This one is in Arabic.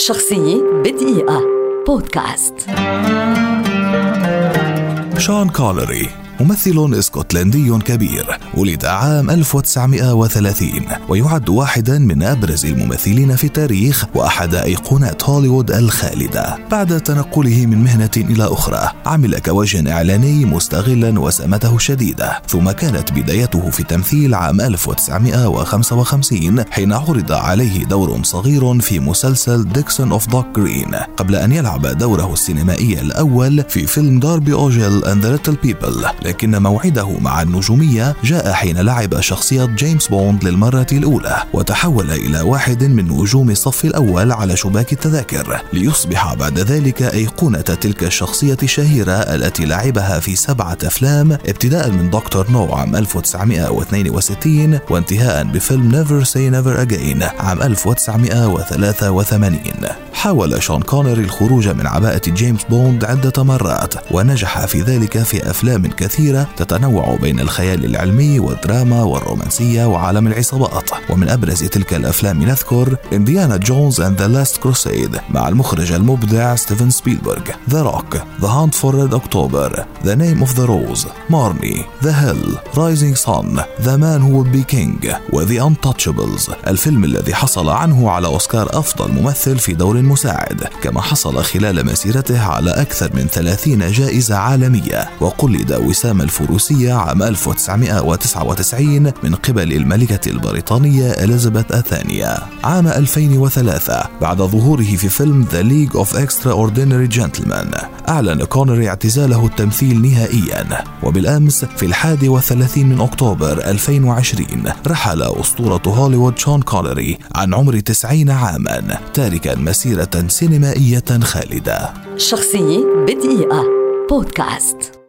شخصية بدقيقة. بودكاست. شون كونري. ممثل اسكتلندي كبير ولد عام 1930 ويعد واحدا من أبرز الممثلين في التاريخ وأحد ايقونات هوليوود الخالدة. بعد تنقله من مهنة إلى أخرى عمل كوجه إعلاني مستغلا وسامته الشديده ثم كانت بدايته في التمثيل عام 1955 حين عرض عليه دور صغير في مسلسل Dixon of Dock Green قبل أن يلعب دوره السينمائي الأول في فيلم Darby O'Gill and the Little People لكن موعده مع النجومية جاء حين لعب شخصية جيمس بوند للمرة الأولى وتحول إلى واحد من نجوم الصف الأول على شباك التذاكر ليصبح بعد ذلك أيقونة تلك الشخصية الشهيرة التي لعبها في سبعة أفلام ابتداء من Doctor No عام 1962 وانتهاء بفيلم Never Say Never Again عام 1983 حاول شون كونري الخروج من عباءة جيمس بوند عدة مرات ونجح في ذلك في أفلام كثيرة تتنوع بين الخيال العلمي والدراما والرومانسية وعالم العصابات. ومن أبرز تلك الأفلام نذكر Indiana Jones and the Last Crusade مع المخرج المبدع ستيفن سبيلبرغ The Rock The Hunt for Red October The Name of the Rose Marnie The Hill Rising Sun The Man Who Would Be King و The Untouchables الفيلم الذي حصل عنه على أوسكار أفضل ممثل في دور مساعد كما حصل خلال مسيرته على أكثر من 30 جائزة عالمية. وقلد وسام الفروسية عام 1999 من قبل الملكة البريطانية إليزابيث الثانية. عام 2003 بعد ظهوره في فيلم The League of Extraordinary Gentlemen أعلن كونري اعتزاله التمثيل نهائيا. وبالأمس في الحادي والثلاثين من أكتوبر 2020 رحل أسطورة هوليوود شون كونري عن عمر 90 عاما تاركا مسيرة سينمائية خالدة. شخصية بدقيقة. بودكاست.